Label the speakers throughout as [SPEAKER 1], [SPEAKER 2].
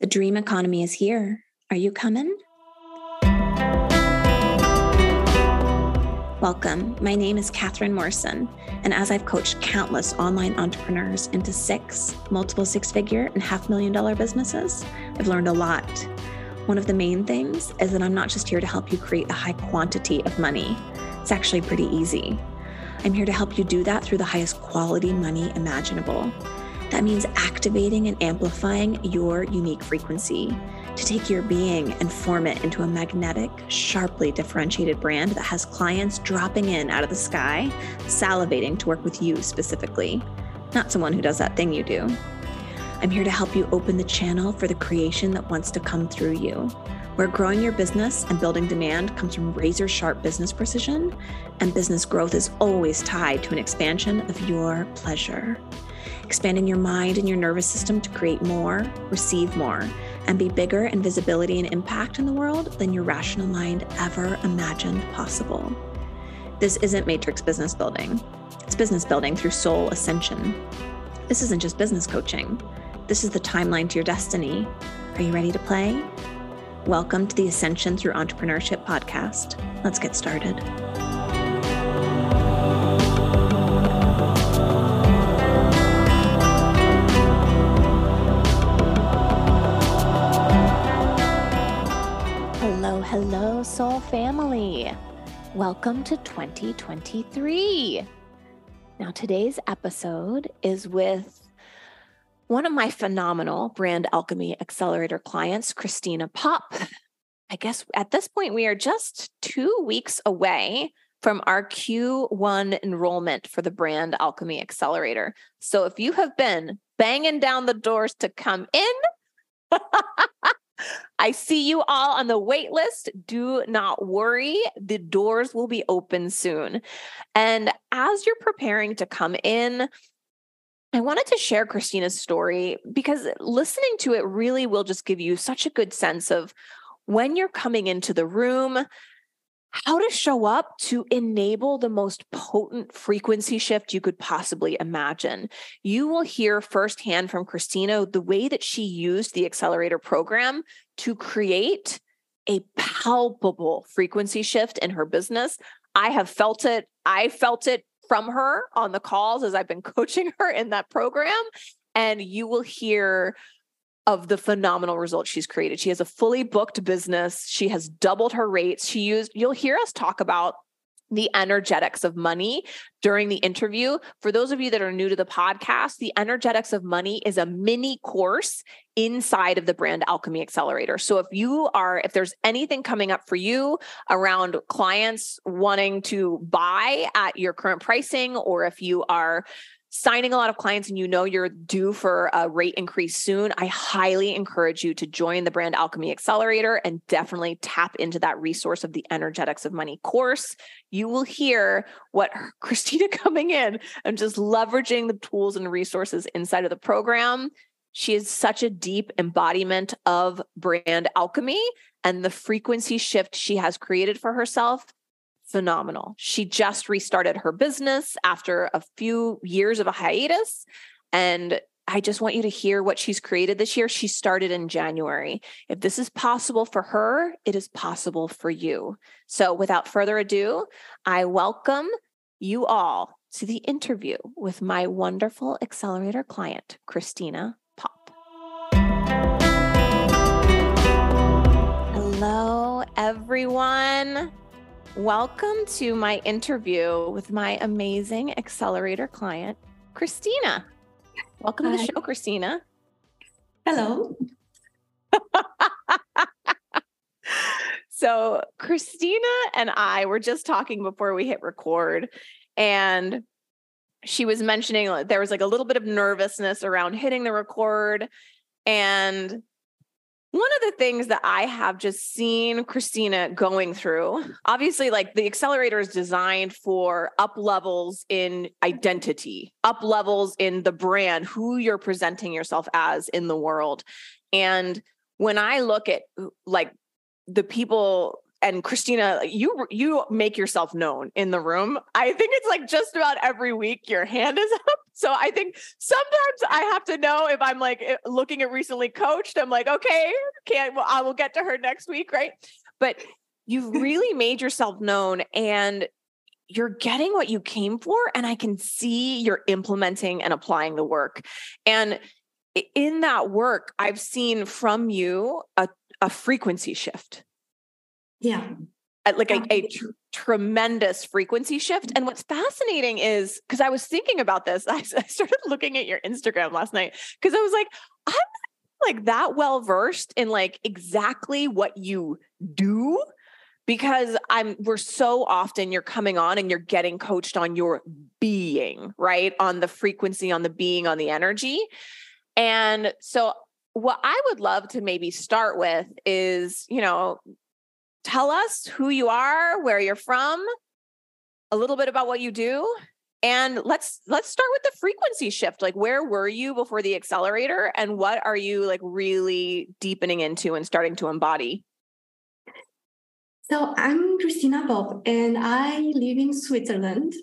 [SPEAKER 1] The dream economy is here. Are you coming? Welcome. My name is Catherine Morrison, and as I've coached countless online entrepreneurs into six, multiple six figure, and half million dollar businesses, I've learned a lot. One of the main things is that I'm not just here to help you create a high quantity of money, it's actually pretty easy. I'm here to help you do that through the highest quality money imaginable. That means activating and amplifying your unique frequency to take your being and form it into a magnetic, sharply differentiated brand that has clients dropping in out of the sky, salivating to work with you specifically, not someone who does that thing you do. I'm here to help you open the channel for the creation that wants to come through you, where growing your business and building demand comes from razor sharp business precision, and business growth is always tied to an expansion of your pleasure expanding your mind and your nervous system to create more, receive more, and be bigger in visibility and impact in the world than your rational mind ever imagined possible. This isn't matrix business building, it's business building through soul ascension. This isn't just business coaching, this is the timeline to your destiny. Are you ready to play? Welcome to the Ascension Through Entrepreneurship podcast. Let's get started. Soul Family. Welcome to 2023. Now, today's episode is with one of my phenomenal brand alchemy accelerator clients, Christina Pop. I guess at this point, we are just two weeks away from our Q1 enrollment for the Brand Alchemy Accelerator. So if you have been banging down the doors to come in, I see you all on the wait list. Do not worry. The doors will be open soon. And as you're preparing to come in, I wanted to share Christina's story because listening to it really will just give you such a good sense of when you're coming into the room, how to show up to enable the most potent frequency shift you could possibly imagine. You will hear firsthand from Christina the way that she used the accelerator program to create a palpable frequency shift in her business. I have felt it. I felt it from her on the calls as I've been coaching her in that program. And you will hear of the phenomenal results she's created. She has a fully booked business. She has doubled her rates. She used, you'll hear us talk about the energetics of money during the interview. For those of you that are new to the podcast, the energetics of money is a mini course inside of the brand alchemy accelerator. So if you are if there's anything coming up for you around clients wanting to buy at your current pricing or if you are signing a lot of clients and you know you're due for a rate increase soon, I highly encourage you to join the Brand Alchemy Accelerator and definitely tap into that resource of the Energetics of Money course. You will hear what Christina coming in and just leveraging the tools and resources inside of the program. She is such a deep embodiment of brand alchemy and the frequency shift she has created for herself phenomenal. She just restarted her business after a few years of a hiatus. And I just want you to hear what she's created this year. She started in January. If this is possible for her, it is possible for you. So, without further ado, I welcome you all to the interview with my wonderful accelerator client, Christina Pop. Hello, everyone. Welcome to my interview with my amazing accelerator client, Christina. Welcome Hi. to the show, Christina.
[SPEAKER 2] Hello.
[SPEAKER 1] so, Christina and I were just talking before we hit record, and she was mentioning there was like a little bit of nervousness around hitting the record. And one of the things that I have just seen Christina going through, obviously, like the accelerator is designed for up levels in identity, up levels in the brand, who you're presenting yourself as in the world. And when I look at like the people and Christina, you you make yourself known in the room. I think it's like just about every week your hand is up. So I think sometimes I have to know if I'm like eh, looking at recently coached, I'm like, okay, can't, well, I will get to her next week. Right. But you've really made yourself known and you're getting what you came for. And I can see you're implementing and applying the work. And in that work, I've seen from you a, a frequency shift.
[SPEAKER 2] Yeah.
[SPEAKER 1] Like a, a tr- tremendous frequency shift. And what's fascinating is because I was thinking about this, I, I started looking at your Instagram last night because I was like, I'm like that well versed in like exactly what you do because I'm we're so often you're coming on and you're getting coached on your being, right? On the frequency, on the being, on the energy. And so what I would love to maybe start with is, you know, tell us who you are, where you're from, a little bit about what you do, and let's let's start with the frequency shift. Like where were you before the accelerator and what are you like really deepening into and starting to embody?
[SPEAKER 2] So I'm Christina Pop and I live in Switzerland.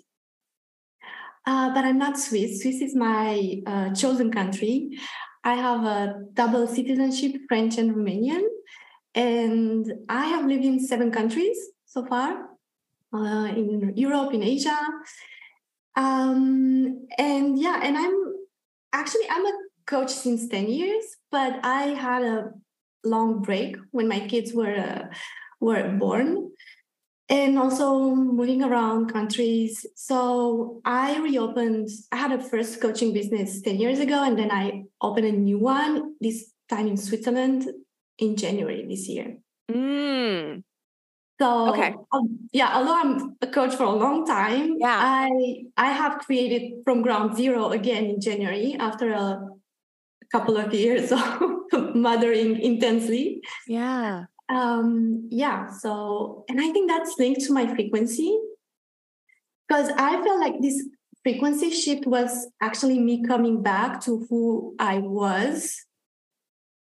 [SPEAKER 2] Uh, but I'm not Swiss. Swiss is my uh, chosen country. I have a double citizenship, French and Romanian. And I have lived in seven countries so far uh, in Europe, in Asia. Um, and yeah, and I'm actually I'm a coach since 10 years, but I had a long break when my kids were uh, were born and also moving around countries. So I reopened, I had a first coaching business 10 years ago, and then I opened a new one, this time in Switzerland in January this year.
[SPEAKER 1] Mm.
[SPEAKER 2] So okay. Um, yeah, although I'm a coach for a long time, yeah. I I have created from ground zero again in January after a couple of years of mothering intensely.
[SPEAKER 1] Yeah
[SPEAKER 2] um yeah so and i think that's linked to my frequency because i felt like this frequency shift was actually me coming back to who i was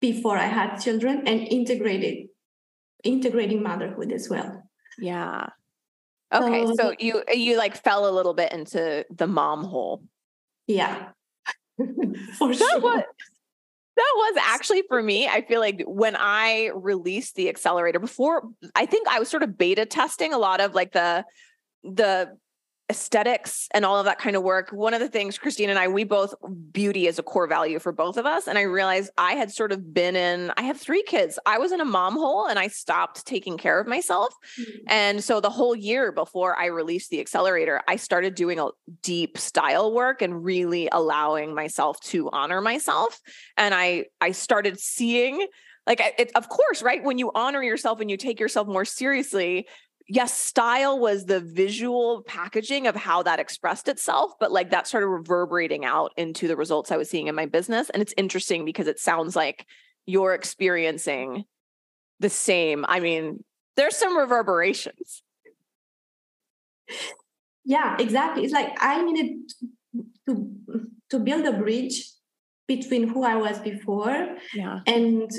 [SPEAKER 2] before i had children and integrated integrating motherhood as well.
[SPEAKER 1] Yeah. Okay so, so you you like fell a little bit into the mom hole.
[SPEAKER 2] Yeah. For sure.
[SPEAKER 1] what that was actually for me. I feel like when I released the accelerator before, I think I was sort of beta testing a lot of like the the aesthetics and all of that kind of work. One of the things, Christine and I, we both beauty is a core value for both of us. And I realized I had sort of been in, I have three kids. I was in a mom hole and I stopped taking care of myself. Mm-hmm. And so the whole year before I released the accelerator, I started doing a deep style work and really allowing myself to honor myself. And I, I started seeing like it, of course right when you honor yourself and you take yourself more seriously yes, style was the visual packaging of how that expressed itself, but like that started reverberating out into the results I was seeing in my business. And it's interesting because it sounds like you're experiencing the same. I mean, there's some reverberations.
[SPEAKER 2] Yeah, exactly. It's like I needed to to build a bridge between who I was before
[SPEAKER 1] yeah.
[SPEAKER 2] and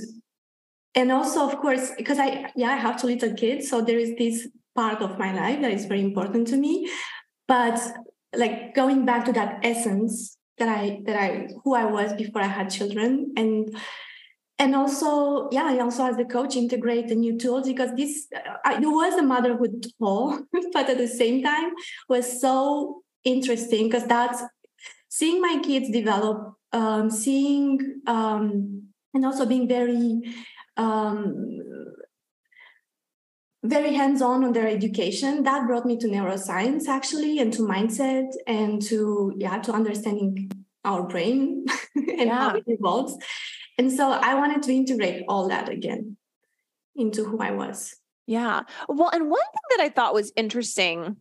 [SPEAKER 2] and also of course because i yeah i have two little kids so there is this part of my life that is very important to me. But like going back to that essence that i that i who i was before i had children. And and also yeah i also as the coach integrate the new tools because this I, it was a motherhood tool but at the same time was so interesting because that's seeing my kids develop um, seeing um, and also being very um, very hands-on on their education. That brought me to neuroscience actually and to mindset and to yeah to understanding our brain and yeah. how it evolves. And so i wanted to integrate all that again into who i was.
[SPEAKER 1] Yeah. Well and one thing that i thought was interesting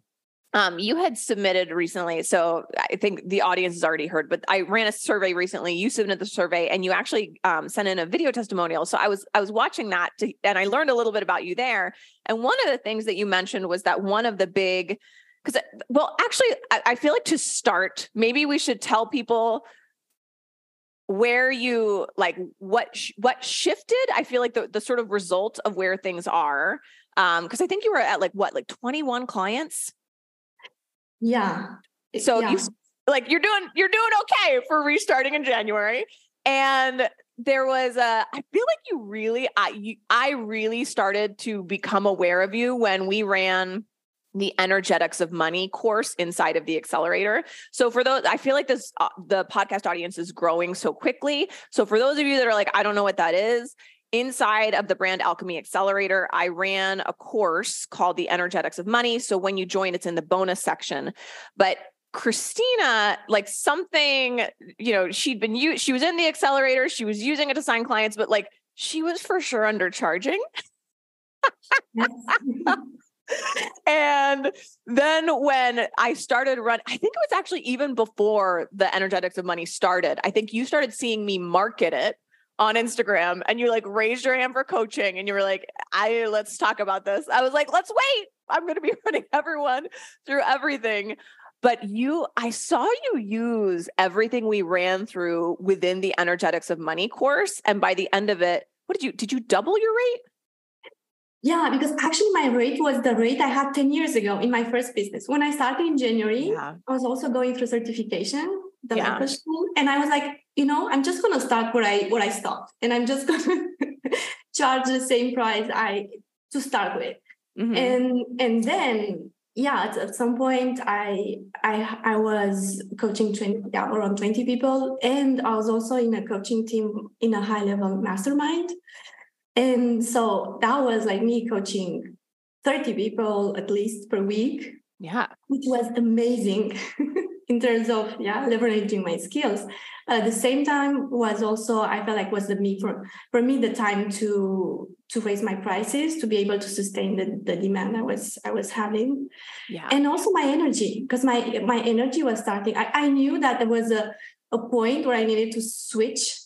[SPEAKER 1] um, you had submitted recently, so I think the audience has already heard, but I ran a survey recently. You submitted the survey, and you actually um, sent in a video testimonial. So I was I was watching that, to, and I learned a little bit about you there. And one of the things that you mentioned was that one of the big, because well, actually, I, I feel like to start, maybe we should tell people where you like what sh- what shifted i feel like the, the sort of result of where things are um because i think you were at like what like 21 clients
[SPEAKER 2] yeah.
[SPEAKER 1] So
[SPEAKER 2] yeah.
[SPEAKER 1] you like you're doing you're doing okay for restarting in January. And there was a I feel like you really I you, I really started to become aware of you when we ran the energetics of money course inside of the accelerator. So for those I feel like this uh, the podcast audience is growing so quickly. So for those of you that are like I don't know what that is, inside of the brand alchemy accelerator i ran a course called the energetics of money so when you join it's in the bonus section but Christina, like something, you know, she'd been used, she was in the accelerator, she was using it to sign clients, but like she was for sure undercharging. and then when I started run, I think it was actually even before the energetics of money started. I think you started seeing me market it on Instagram and you like raised your hand for coaching and you were like, I let's talk about this. I was like, let's wait. I'm going to be running everyone through everything. But you, I saw you use everything we ran through within the energetics of money course. And by the end of it, what did you, did you double your rate?
[SPEAKER 2] Yeah, because actually my rate was the rate I had 10 years ago in my first business. When I started in January, yeah. I was also going through certification, the yeah. school, and I was like, you know, I'm just gonna start where I where I stopped. And I'm just gonna charge the same price I to start with. Mm-hmm. And and then yeah at, at, some point i i i was coaching 20 yeah, around 20 people and i was also in a coaching team in a high level mastermind and so that was like me coaching 30 people at least per week
[SPEAKER 1] yeah
[SPEAKER 2] which was amazing in terms of yeah leveraging my skills. At the same time was also i felt like was the me for for me the time to to raise my prices to be able to sustain the, the demand i was i was having.
[SPEAKER 1] Yeah.
[SPEAKER 2] And also my energy because my my energy was starting I, I knew that there was a, a point where i needed to switch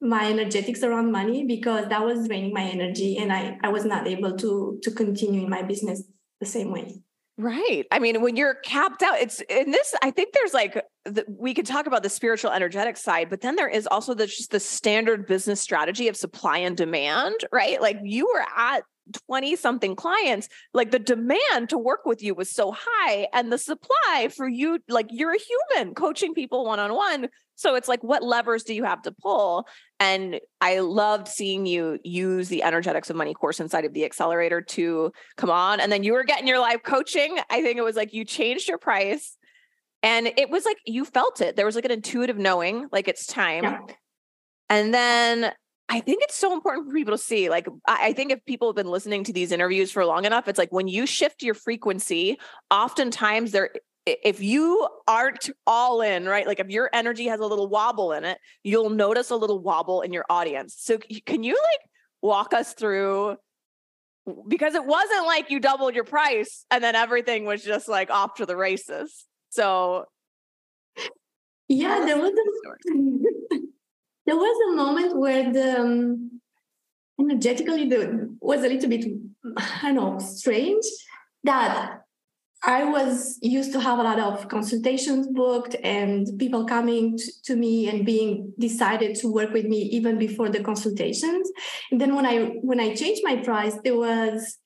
[SPEAKER 2] my energetics around money because that was draining my energy and i i was not able to to continue in my business the same way
[SPEAKER 1] Right. I mean, when you're capped out, it's in this. I think there's like the, we could talk about the spiritual, energetic side, but then there is also the just the standard business strategy of supply and demand, right? Like you were at 20 something clients, like the demand to work with you was so high and the supply for you, like you're a human coaching people one on one. So it's like, what levers do you have to pull? And I loved seeing you use the energetics of money course inside of the accelerator to come on. And then you were getting your live coaching. I think it was like you changed your price and it was like you felt it. There was like an intuitive knowing, like it's time. Yeah. And then I think it's so important for people to see. Like, I think if people have been listening to these interviews for long enough, it's like when you shift your frequency, oftentimes there, if you aren't all in, right? Like, if your energy has a little wobble in it, you'll notice a little wobble in your audience. So, can you like walk us through? Because it wasn't like you doubled your price and then everything was just like off to the races. So,
[SPEAKER 2] yeah, there was a there was a moment where the um, energetically the was a little bit I don't know strange that I was used to have a lot of consultations booked and people coming t- to me and being decided to work with me even before the consultations. And then when I when I changed my price, there was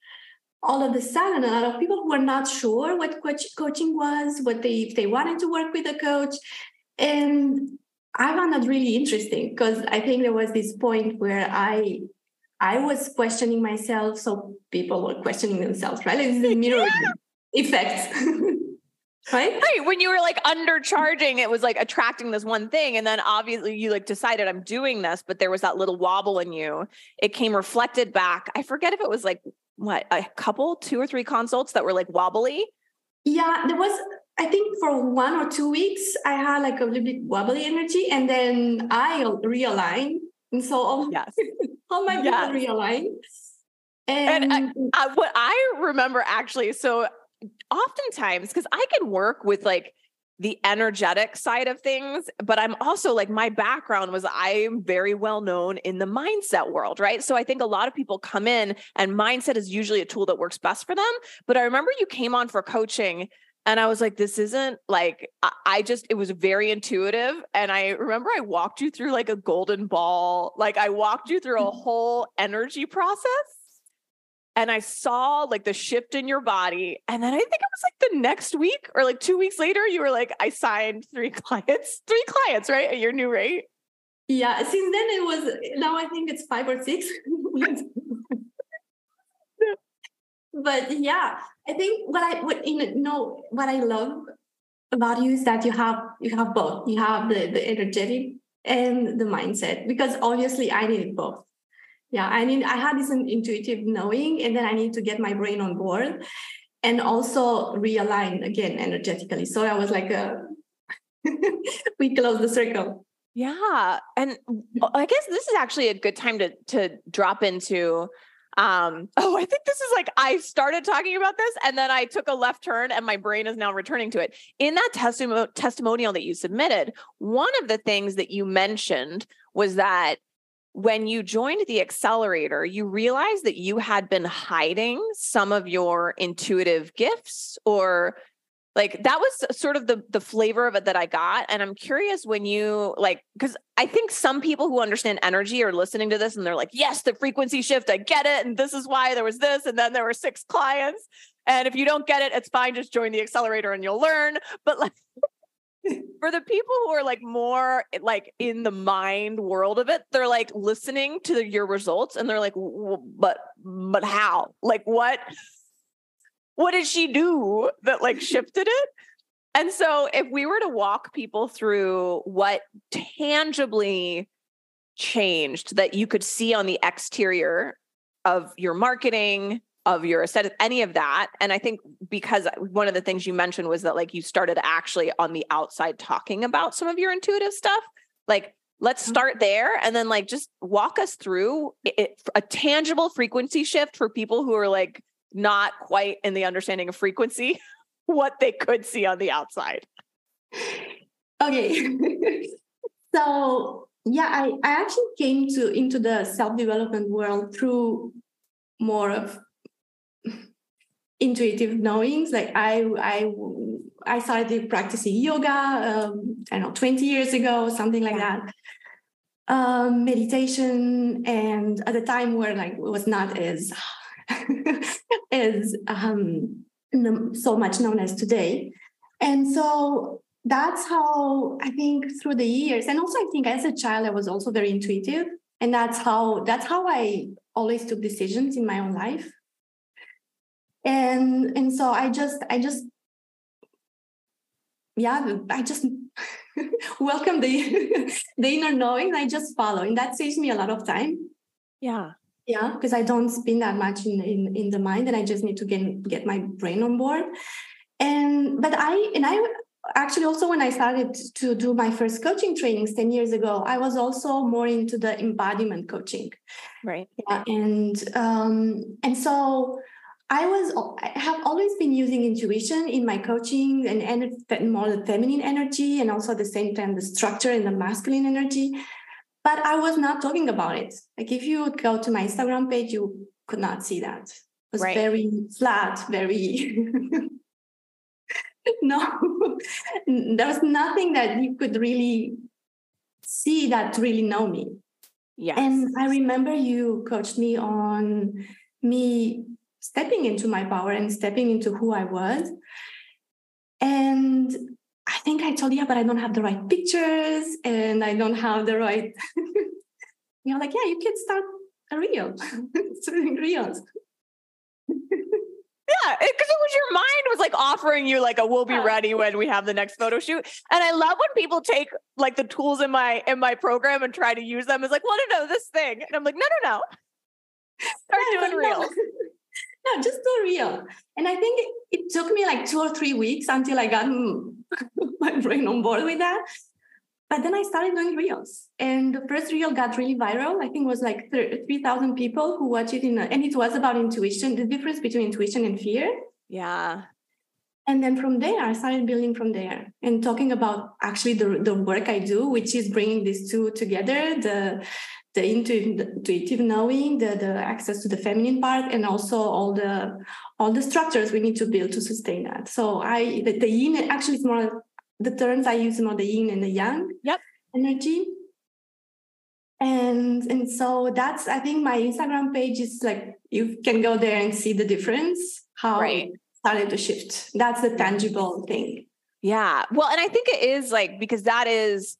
[SPEAKER 2] all of a sudden a lot of people who were not sure what coach- coaching was, what they if they wanted to work with a coach, and I found that really interesting because I think there was this point where I I was questioning myself, so people were questioning themselves, right? This is mirror yeah. effect. right?
[SPEAKER 1] Right. When you were like undercharging, it was like attracting this one thing. And then obviously you like decided I'm doing this, but there was that little wobble in you. It came reflected back. I forget if it was like what a couple, two or three consults that were like wobbly.
[SPEAKER 2] Yeah, there was I think for one or two weeks, I had like a little bit wobbly energy, and then I realigned, and so all, yes. all my yes. people realigned.
[SPEAKER 1] And, uh, and I, I, what I remember actually, so oftentimes, because I can work with like the energetic side of things, but I'm also like my background was I'm very well known in the mindset world, right? So I think a lot of people come in and mindset is usually a tool that works best for them. But I remember you came on for coaching and I was like, this isn't like, I just, it was very intuitive. And I remember I walked you through like a golden ball, like I walked you through a whole energy process. And I saw like the shift in your body. And then I think it was like the next week or like two weeks later, you were like, I signed three clients, three clients, right? At your new rate.
[SPEAKER 2] Yeah. Since then it was now I think it's five or six. but yeah, I think what I what you know what I love about you is that you have you have both. You have the, the energetic and the mindset because obviously I needed both yeah i mean i had this intuitive knowing and then i need to get my brain on board and also realign again energetically. So i was like a we close the circle.
[SPEAKER 1] Yeah and i guess this is actually a good time to to drop into um oh i think this is like i started talking about this and then i took a left turn and my brain is now returning to it. In that testimonial testimonial that you submitted one of the things that you mentioned was that when you joined the accelerator, you realized that you had been hiding some of your intuitive gifts or like that was sort of the the flavor of it that I got and I'm curious when you like cuz I think some people who understand energy are listening to this and they're like yes the frequency shift I get it and this is why there was this and then there were six clients and if you don't get it it's fine just join the accelerator and you'll learn. But like for the people who are like more eh, like in the mind world of it they're like listening to your results and they're like but but how? Like what what did she do that like shifted it? And so if we were to walk people through what tangibly changed that you could see on the exterior of your marketing of your aesthetic, any of that. And I think because one of the things you mentioned was that like you started actually on the outside talking about some of your intuitive stuff. Like, let's mm-hmm. start there and then like just walk us through it, a tangible frequency shift for people who are like not quite in the understanding of frequency, what they could see on the outside.
[SPEAKER 2] Okay. so yeah, I, I actually came to into the self-development world through more of intuitive knowings. Like I, I, I started practicing yoga. Um, I don't know, twenty years ago, something like that. Um, meditation, and at a time where like it was not as as um, so much known as today, and so that's how I think through the years, and also I think as a child I was also very intuitive, and that's how that's how I always took decisions in my own life and and so i just i just yeah i just welcome the the inner knowing. I just follow and that saves me a lot of time.
[SPEAKER 1] Yeah.
[SPEAKER 2] Yeah because i don't spin that much in, in in the mind and i just need to get get my brain on board. And but i and i actually also when i started to do my first coaching trainings 10 years ago i was also more into the embodiment coaching.
[SPEAKER 1] Right.
[SPEAKER 2] Yeah and um and so I was I have always been using intuition in my coaching and, and more the feminine energy and also at the same time the structure and the masculine energy. But I was not talking about it. Like if you would go to my Instagram page, you could not see that. It was right. very flat, very no. there was nothing that you could really see that really know me.
[SPEAKER 1] Yeah.
[SPEAKER 2] And I remember you coached me on me stepping into my power and stepping into who I was. And I think I told you, but I don't have the right pictures and I don't have the right. You're like, yeah, you can start a reel, doing reels.
[SPEAKER 1] Yeah, because it was your mind was like offering you like a we'll be ready when we have the next photo shoot. And I love when people take like the tools in my in my program and try to use them as like, well, no, no, this thing. And I'm like, no, no, no. Start doing reels
[SPEAKER 2] no, just do real. And I think it, it, took me like two or three weeks until I got hmm, my brain on board with that. But then I started doing reels, and the first reel got really viral. I think it was like three thousand people who watched it in, a, and it was about intuition, the difference between intuition and fear.
[SPEAKER 1] Yeah.
[SPEAKER 2] And then from there, I started building from there and talking about actually the, the work I do, which is bringing these two together the the intuitive knowing, the, the access to the feminine part, and also all the all the structures we need to build to sustain that. So I the, the yin actually it's more the terms I use more the yin and the yang
[SPEAKER 1] yep.
[SPEAKER 2] energy. and and so that's i think my instagram page is like you can go there and see the difference how right. it started to shift that's the tangible thing
[SPEAKER 1] yeah well and i think it is like because that is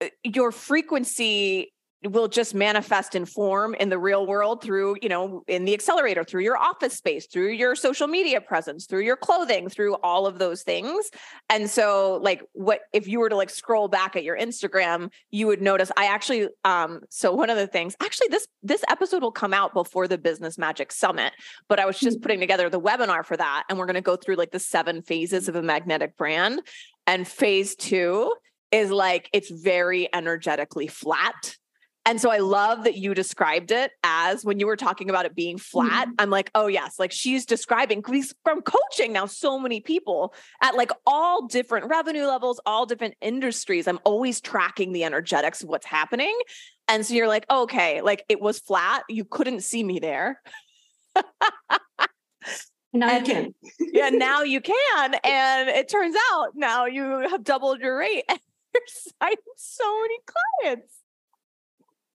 [SPEAKER 1] uh, your frequency will just manifest in form in the real world through you know in the accelerator through your office space through your social media presence through your clothing through all of those things. And so like what if you were to like scroll back at your instagram you would notice i actually um so one of the things actually this this episode will come out before the business magic summit but i was just mm. putting together the webinar for that and we're going to go through like the seven phases of a magnetic brand. And phase 2 is like it's very energetically flat and so I love that you described it as when you were talking about it being flat. Mm-hmm. I'm like, oh, yes, like she's describing from coaching now so many people at like all different revenue levels, all different industries. I'm always tracking the energetics of what's happening. And so you're like, okay, like it was flat. You couldn't see me there.
[SPEAKER 2] Now and, you can.
[SPEAKER 1] yeah, now you can. And it turns out now you have doubled your rate and you're signing so many clients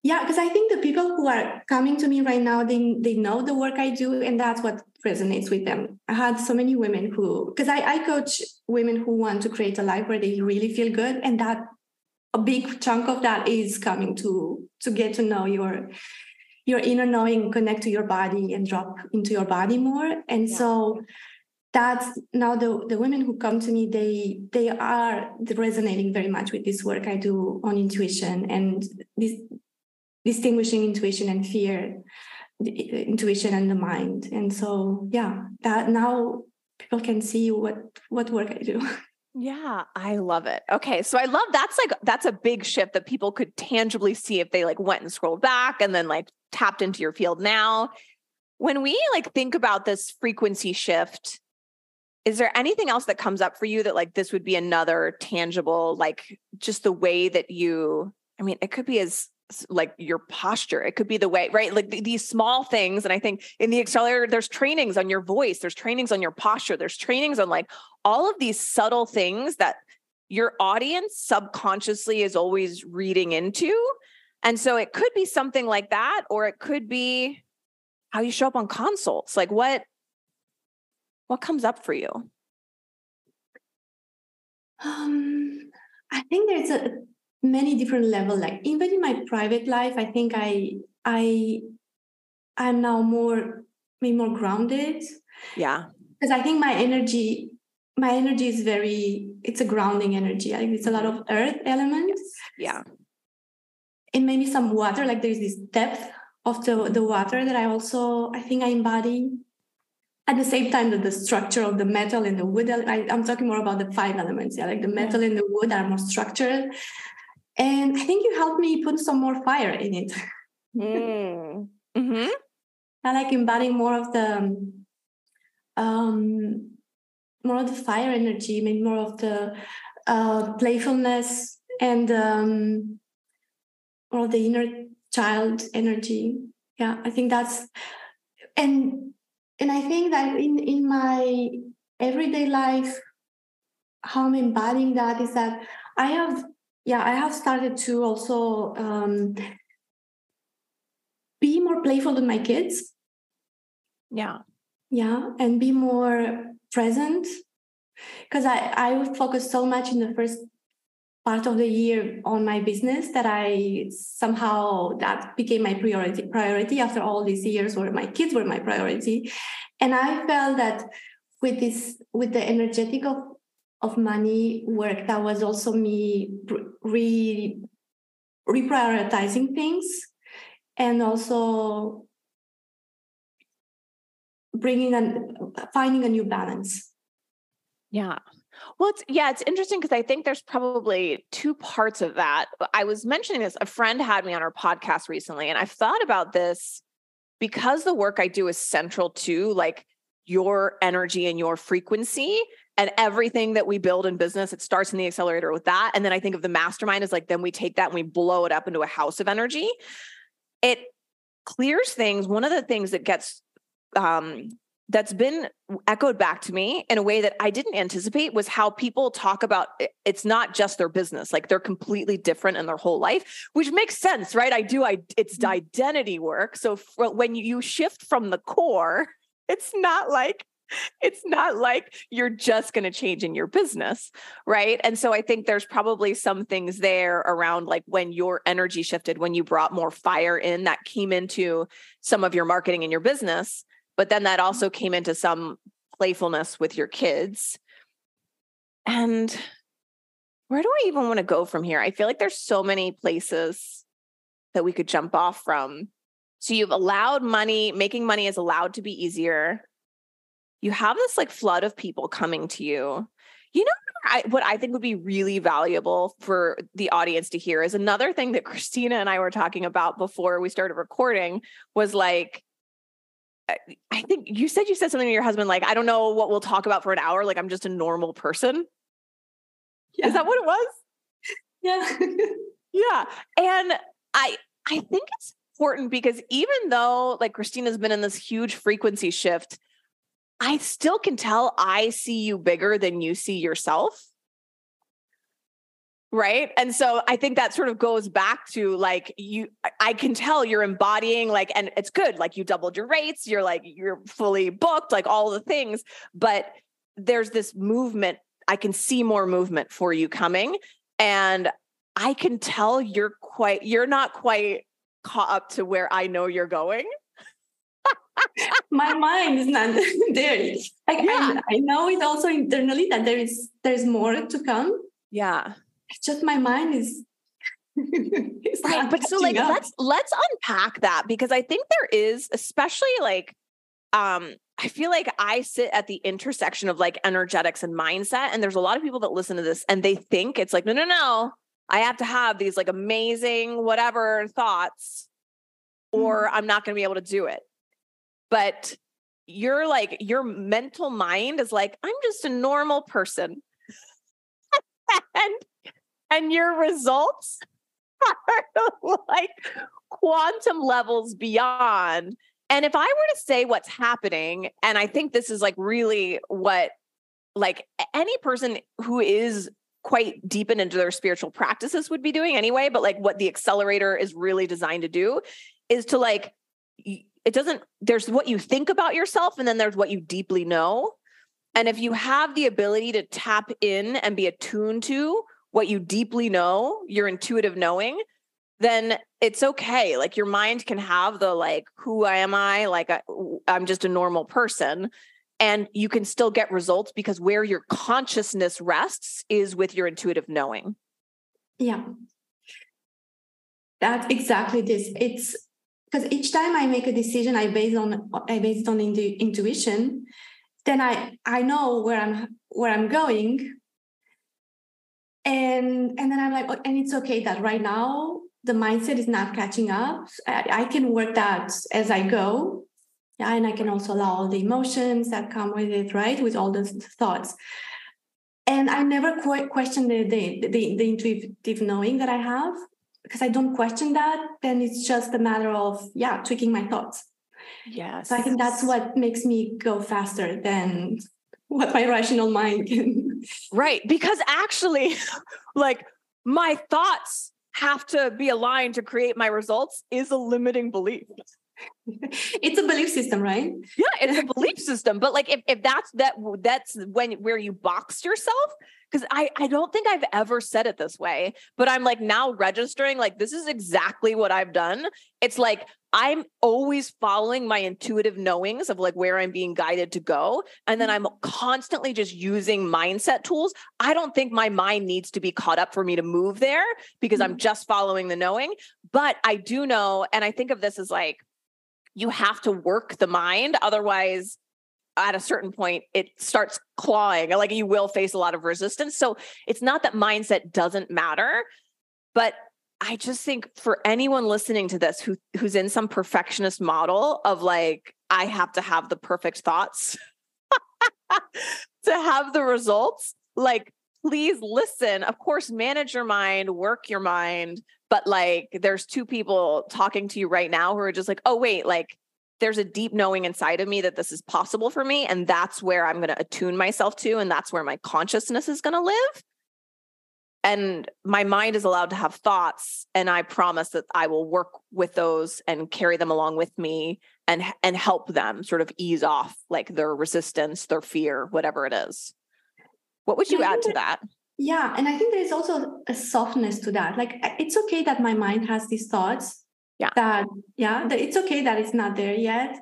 [SPEAKER 2] yeah because i think the people who are coming to me right now they they know the work i do and that's what resonates with them i had so many women who because I, I coach women who want to create a life where they really feel good and that a big chunk of that is coming to to get to know your your inner knowing connect to your body and drop into your body more and yeah. so that's now the, the women who come to me they they are resonating very much with this work i do on intuition and this distinguishing intuition and fear intuition and the mind. And so yeah that now people can see what what work i do.
[SPEAKER 1] Yeah i love it. Okay so i love that's like that's a big shift that people could tangibly see if they like went and scrolled back and then like tapped into your field. Now when we like think about this frequency shift is there anything else that comes up for you that like this would be another tangible like just the way that you i mean it could be as like your posture. It could be the way right? Like th- these small things and i think in the accelerator there's trainings on your voice there's trainings on your posture there's trainings on like all of these subtle things that your audience subconsciously is always reading into. And so it could be something like that or it could be how you show up on consults like what what comes up for you?
[SPEAKER 2] Um i think there's a many different level like even in my private life i think i i i'm now more maybe more grounded.
[SPEAKER 1] Yeah.
[SPEAKER 2] Because i think my energy my energy is very it's a grounding energy like it's a lot of earth elements.
[SPEAKER 1] Yeah.
[SPEAKER 2] And maybe some water like there's this depth of the the water that i also i think i embody. At the same time that the structure of the metal and the wood I, am talking more about the five elements yeah like the metal and the wood are more structured and I think you helped me put some more fire in it. mm. mm-hmm. I like embodying more of the um, more of the fire energy, maybe more of the uh, playfulness and um, more of the inner child energy. Yeah, I think that's and and I think that in in my everyday life, how I'm embodying that is that I have yeah, I have started to also um, be more playful with my kids.
[SPEAKER 1] Yeah.
[SPEAKER 2] Yeah, and be more present because I I would focus so much in the first part of the year on my business that I somehow that became my priority priority after all these years where my kids were my priority and I felt that with this with the energetic of of money work. That was also me re reprioritizing things and also bringing and finding a new balance.
[SPEAKER 1] Yeah. Well it's yeah it's interesting because i think there's probably two parts of that. I was mentioning this. A friend had me on her podcast recently and i've thought about this because the work i do is central to like your energy and your frequency and everything that we build in business it starts in the accelerator with that. And then i think of the mastermind as like then we take that and we blow it up into a house of energy. It clears things. One of the things that gets um that's been echoed back to me in a way that I didn't anticipate was how people talk about it's not just their business like they're completely different in their whole life which makes sense right? I do I it's mm-hmm. identity work. So when you shift from the core it's not like it's not like you're just going to change in your business right and so i think there's probably some things there around like when your energy shifted when you brought more fire in that came into some of your marketing in your business but then that mm-hmm. also came into some playfulness with your kids. And where do I even want to go from here? I feel like there's so many places that we could jump off from. So you've allowed money, making money is allowed to be easier. You have this like flood of people coming to you. You know I, what I think would be really valuable for the audience to hear is another thing that Christina and I were talking about before we started recording was like I think you said you said something to your husband like, I don't know what we'll talk about for an hour. Like I'm just a normal person. Yeah. Is that what it was?
[SPEAKER 2] Yeah.
[SPEAKER 1] yeah. And I I think it's important because even though like Christina's been in this huge frequency shift, I still can tell I see you bigger than you see yourself. Right? And so i think that sort of goes back to like you i can tell you're embodying like and it's good like you doubled your rates you're like you're fully booked like all the things but there's this movement i can see more movement for you coming and i can tell you're quite you're not quite caught up to where i know you're going
[SPEAKER 2] my mind is not there like yeah. I, I know it also internally that there is there's more to come
[SPEAKER 1] yeah
[SPEAKER 2] it's just my mind is
[SPEAKER 1] right but so like up. let's let's unpack that because i think there is especially like um i feel like i sit at the intersection of like energetics and mindset and there's a lot of people that listen to this and they think it's like no no no i have to have these like amazing whatever thoughts or mm. i'm not going to be able to do it but you're like your mental mind is like i'm just a normal person and and your results are like quantum levels beyond. And if I were to say what's happening, and I think this is like really what like any person who is quite deep into their spiritual practices would be doing anyway, but like what the accelerator is really designed to do is to like it doesn't there's what you think about yourself and then there's what you deeply know. And if you have the ability to tap in and be attuned to what you deeply know, your intuitive knowing, then it's okay. Like your mind can have the like, who am I? Like I, I'm just a normal person. And you can still get results because where your consciousness rests is with your intuitive knowing.
[SPEAKER 2] Yeah. That's exactly this. It's because each time I make a decision, I base on I base it on intu- intuition. Then I I know where I'm where I'm going, and and then i'm like oh, and it's okay that right now the mindset is not catching up. I, I, can work that as i go. Yeah and i can also allow all the emotions that come with it right with all those thoughts. And i never quite question the, the the, the intuitive knowing that i have because i don't question that then it's just a matter of yeah tweaking my thoughts
[SPEAKER 1] yes
[SPEAKER 2] so i think that's what makes me go faster than what my rational mind can.
[SPEAKER 1] Right. Because actually, like my thoughts have to be aligned to create my results is a limiting belief.
[SPEAKER 2] it's a belief system, right?
[SPEAKER 1] Yeah, it's a belief system. But like if, if that's that that's when where you boxed yourself, because I, I don't think I've ever said it this way, but I'm like now registering, like, this is exactly what I've done. It's like I'm always following my intuitive knowings of like where I'm being guided to go. And then. I'm constantly just using mindset tools. I don't think my mind needs to be caught up for me to move there because I'm mm-hmm. just following the knowing. But I do know, and I think of this as like, you have to work the mind. Otherwise, at a certain point it starts clawing like you will face a lot of resistance so it's not that mindset doesn't matter but i just think for anyone listening to this who who's in some perfectionist model of like i have to have the perfect thoughts to have the results like please listen of course manage your mind work your mind but like there's two people talking to you right now who are just like oh wait like there's a deep knowing inside of me that this is possible for me. And that's where I'm going to attune myself to. And that's where my consciousness is going to live. And my mind is allowed to have thoughts. And I promise that I will work with those and carry them along with me and, and help them sort of ease off like their resistance, their fear, whatever it is. What would you add to that?
[SPEAKER 2] Yeah. And I think there's also a softness to that. Like, it's okay that my mind has these thoughts
[SPEAKER 1] yeah
[SPEAKER 2] that yeah that it's okay that it's not there yet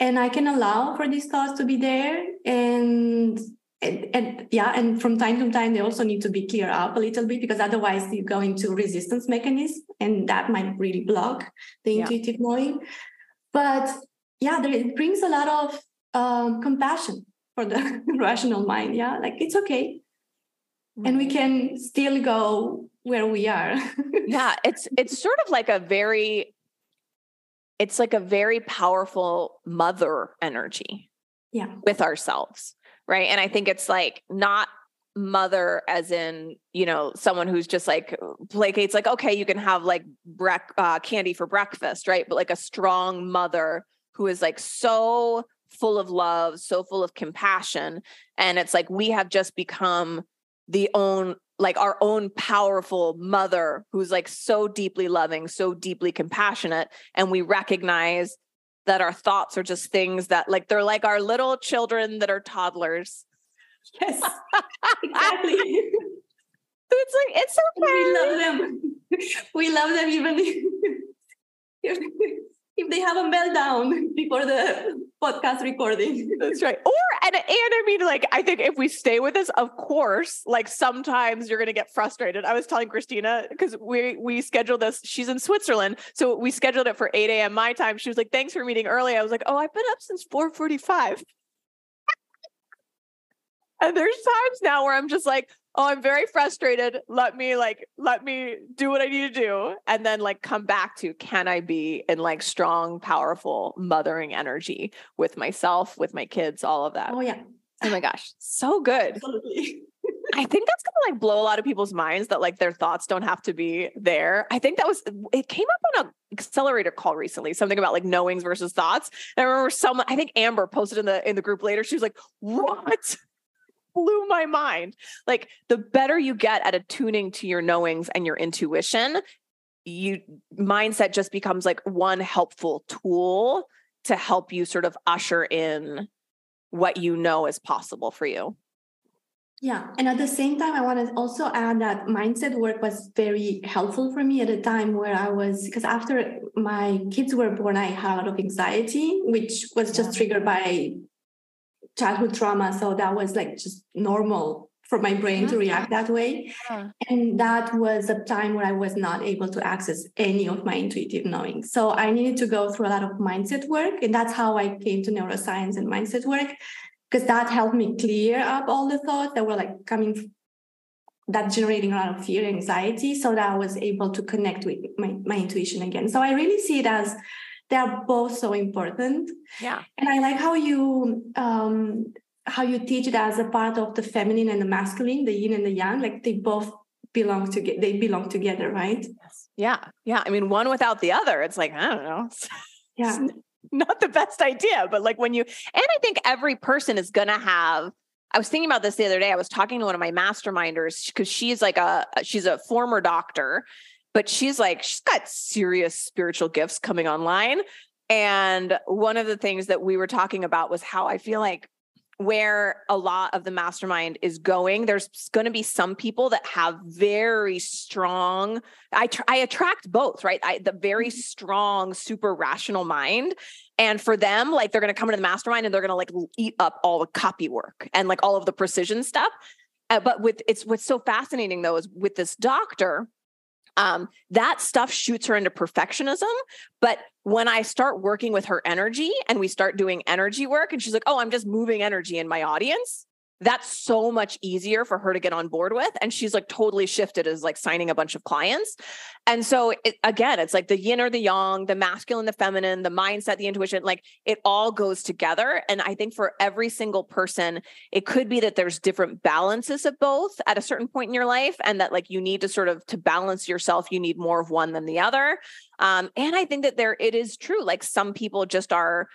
[SPEAKER 2] and i can allow for these thoughts to be there and and, and, yeah and from time to time they also need to be clear up a little bit because otherwise you go into resistance mechanism and that might really block the yeah. intuitive knowing but yeah there, it brings a lot of um, compassion for the rational mind yeah like it's okay mm-hmm. and we can still go where we are.
[SPEAKER 1] yeah, it's it's sort of like a very it's like a very powerful mother energy.
[SPEAKER 2] Yeah.
[SPEAKER 1] With ourselves, right? And I think it's like not mother as in you know someone who's just like placates like okay you can have like brec- uh, candy for breakfast right but like a strong mother who is like so full of love so full of compassion and it's like we have just become the own like our own powerful mother who's like so deeply loving, so deeply compassionate. And we recognize that our thoughts are just things that like they're like our little children that are toddlers.
[SPEAKER 2] Yes, exactly.
[SPEAKER 1] it's like it's okay.
[SPEAKER 2] We love them. We love them even if, they have a meltdown before the podcast recording.
[SPEAKER 1] That's right. Or and and I mean, like, I think if we stay with this, of course, like sometimes you're gonna get frustrated. I was telling Christina because we we scheduled this. She's in Switzerland, so we scheduled it for 8 a.m. my time. She was like, "Thanks for meeting early." I was like, "Oh, I've been up since 4:45." and there's times now where I'm just like, oh i'm very frustrated let me like let me do what i need to do and then like come back to can i be in like strong powerful mothering energy with myself with my kids all of that
[SPEAKER 2] oh yeah
[SPEAKER 1] oh my gosh so good
[SPEAKER 2] Absolutely.
[SPEAKER 1] I think that's gonna like blow a lot of people's minds that like their thoughts don't have to be there. I think that was it came up on an accelerator call recently, something about like knowings versus thoughts. And I remember someone, I think Amber posted in the in the group later, she was like, What? Blew my mind. Like the better you get at attuning to your knowings and your intuition, you mindset just becomes like one helpful tool to help you sort of usher in what you know is possible for you.
[SPEAKER 2] Yeah. And at the same time, I want to also add that mindset work was very helpful for me at a time where I was, because after my kids were born, I had a lot of anxiety, which was just triggered by childhood trauma. So that was like just normal for my brain to mm-hmm. react that way. Yeah. And that was a time where I was not able to access any of my intuitive knowing. So I needed to go through a lot of mindset work. And that's how I came to neuroscience and mindset work, because that helped me clear up all the thoughts that were like coming that generating a lot of fear anxiety so that i was able to connect with my, my intuition again so i really see it as they're both so important.
[SPEAKER 1] Yeah.
[SPEAKER 2] And i like how you um how you teach it as a part of the feminine and the masculine the yin and the yang like they both belong together they belong together right?
[SPEAKER 1] Yes. yeah yeah. I mean one without the other it's like i don't know.
[SPEAKER 2] Yeah.
[SPEAKER 1] Not the best idea but like when you and i think every person is gonna have I was thinking about this the other day. I was talking to one of my masterminders because she's like a she's a former doctor but she's like she's got serious spiritual gifts coming online. And one of the things that we were talking about was how i feel like where a lot of the mastermind is going there's going to be some people that have very strong i tr- i attract both right? I, the very mm-hmm. strong super rational mind. And for them like they're going to come into the mastermind and they're going to like eat up all the copy work and like all of the precision stuff. Uh, but with it's what's so fascinating though is with this doctor um, that stuff shoots her into perfectionism. But when I start working with her energy and we start doing energy work, and she's like, oh, I'm just moving energy in my audience, that's so much easier for her to get on board with. And she's like totally shifted as like signing a bunch of clients. And so it, again, it's like the yin or the yang, the masculine, the feminine, the mindset, the intuition, like it all goes together. And I think for every single person, it could be that there's different balances of both at a certain point in your life. And that like you need to sort of to balance yourself, you need more of one than the other. Um, and I think that there it is true. Like some people just are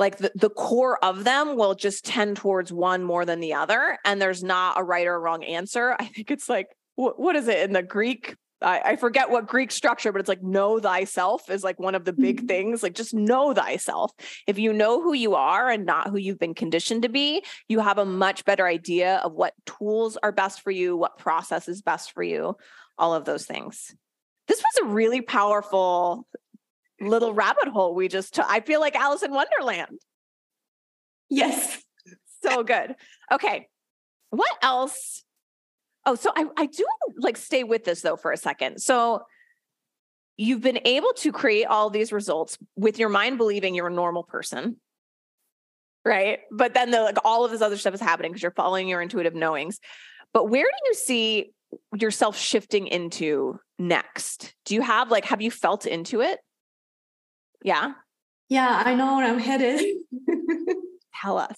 [SPEAKER 1] like the, the core of them will just tend towards one more than the other and there's not a right or wrong answer. I think it's like what, what is it in the greek? I, I, forget what greek structure but it's like know thyself is like one of the big mm-hmm. things like just know thyself. If you know who you are and not who you've been conditioned to be you have a much better idea of what tools are best for you what process is best for you all of those things. This was a really powerful little rabbit hole we just took. I feel like Alice in Wonderland.
[SPEAKER 2] Yes.
[SPEAKER 1] So good. Okay. What else? Oh, so I, I do like stay with this though for a second. So you've been able to create all these results with your mind believing you're a normal person. Right. But then the like all of this other stuff is happening because you're following your intuitive knowings. But where do you see yourself shifting into next? Do you have like have you felt into it? Yeah.
[SPEAKER 2] Yeah, I know where I'm headed.
[SPEAKER 1] Tell us.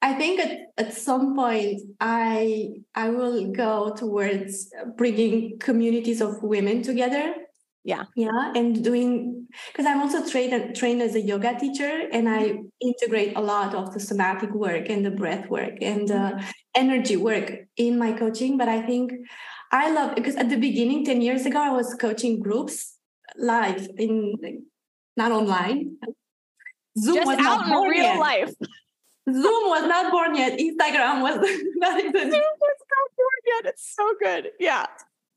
[SPEAKER 2] I think at, at some point I I will go towards bringing communities of women together.
[SPEAKER 1] Yeah.
[SPEAKER 2] Yeah. And doing because I'm also trained trained as a yoga teacher and I integrate a lot of the somatic work and the breath work and the mm-hmm. energy work in my coaching. But I think I love because at the beginning, 10 years ago, I was coaching groups live in not online.
[SPEAKER 1] Zoom Just was out in real yet. life.
[SPEAKER 2] Zoom was not born yet. Instagram was not even. Zoom was
[SPEAKER 1] not born yet. It's so good. Yeah.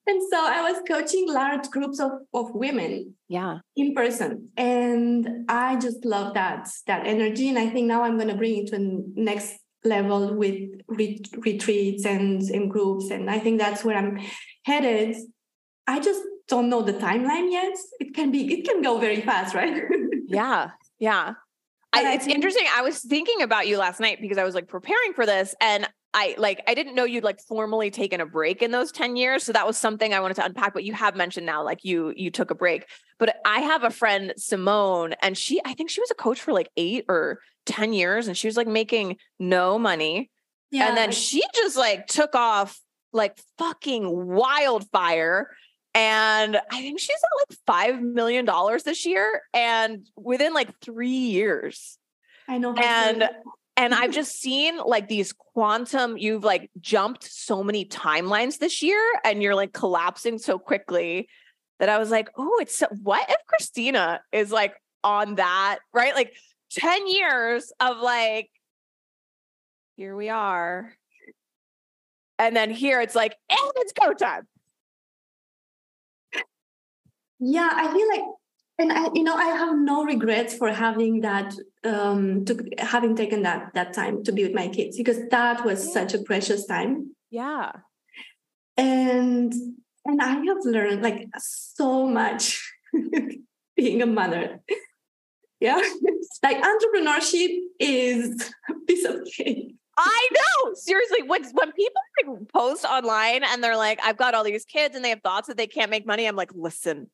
[SPEAKER 2] And so I was coaching large groups of, of women.
[SPEAKER 1] Yeah.
[SPEAKER 2] In person. And I just love that that energy. And I think now I'm gonna bring it to a next level with ret- retreats and, and groups. And I think that's where I'm headed. I just don't know the timeline yet, it can be it can go very fast, right?
[SPEAKER 1] yeah. Yeah. I, it's interesting. I was thinking about you last night because I was like preparing for this and I like I didn't know you'd like formally taken a break in those 10 years. So that was something I wanted to unpack. But you have mentioned now, like you you took a break. But I have a friend, Simone, and she I think she was a coach for like eight or 10 years and she was like making no money. Yeah. And then she just like took off like fucking wildfire and I think she's at like five million dollars this year, and within like three years.
[SPEAKER 2] I know.
[SPEAKER 1] And and I've just seen like these quantum. You've like jumped so many timelines this year, and you're like collapsing so quickly that I was like, oh, it's so, what if Christina is like on that right? Like ten years of like, here we are, and then here it's like, and it's go time
[SPEAKER 2] yeah i feel like and I, you know i have no regrets for having that um to having taken that that time to be with my kids because that was yeah. such a precious time
[SPEAKER 1] yeah
[SPEAKER 2] and and i have learned like so much being a mother yeah like entrepreneurship is a piece of cake
[SPEAKER 1] I know. Seriously, when when people like post online and they're like, I've got all these kids and they have thoughts that they can't make money, I'm like, listen,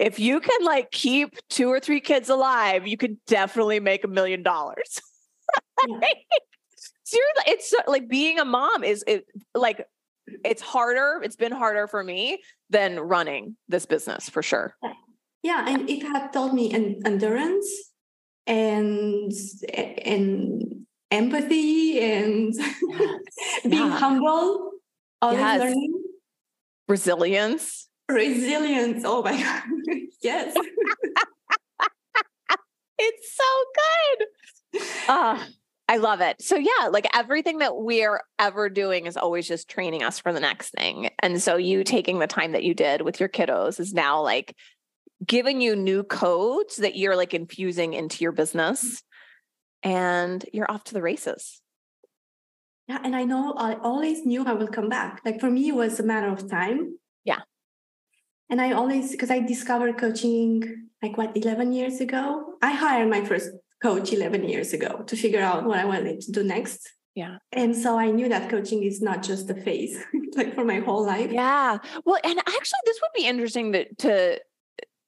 [SPEAKER 1] if you can like keep two or three kids alive, you could definitely make a million dollars. Seriously, it's like being a mom is it like it's harder. It's been harder for me than running this business for sure.
[SPEAKER 2] Yeah, and it had taught me an endurance and and empathy and being yeah. humble. Yes. learning.
[SPEAKER 1] Resilience.
[SPEAKER 2] Resilience. Oh my God. yes.
[SPEAKER 1] it's so good. Uh, I love it. So yeah, like everything that we're ever doing is always just training us for the next thing. And so you taking the time that you did with your kiddos is now like giving you new codes that you're like infusing into your business and you're off to the races.
[SPEAKER 2] Yeah, and I know I always knew I will come back. Like for me, it was a matter of time. And I always, because I discovered coaching like what, 11 years ago, I hired my first coach 11 years ago to figure out what I wanted to do next.
[SPEAKER 1] Yeah.
[SPEAKER 2] And so I knew that coaching is not just a phase, like for my whole life.
[SPEAKER 1] Yeah. Well, and actually, this would be interesting to, to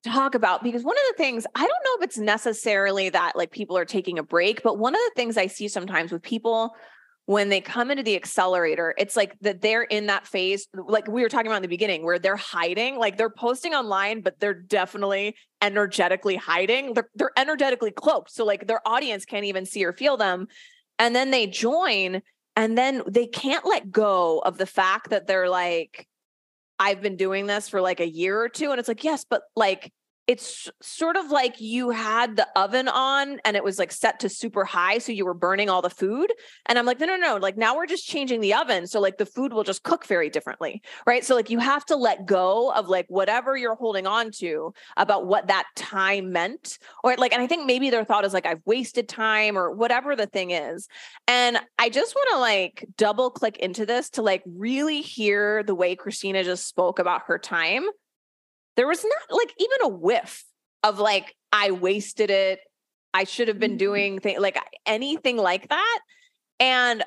[SPEAKER 1] talk about because one of the things I don't know if it's necessarily that like people are taking a break, but one of the things I see sometimes with people when they come into the accelerator, it's like that they're in that phase, like we were talking about in the beginning, where they're hiding, like they're posting online, but they're definitely energetically hiding. They're, they're energetically cloaked. So, like, their audience can't even see or feel them. And then they join, and then they can't let go of the fact that they're like, I've been doing this for like a year or two. And it's like, yes, but like, it's sort of like you had the oven on and it was like set to super high so you were burning all the food and i'm like no no no like now we're just changing the oven so like the food will just cook very differently right? So like you have to let go of like whatever you're holding on to about what that time meant or like and i think maybe their thought is like i've wasted time or whatever the thing is and i just want to like double click into this to like really hear the way christina just spoke about her time there was not like even a whiff of like I wasted it. I should have been mm-hmm. doing like anything like that. And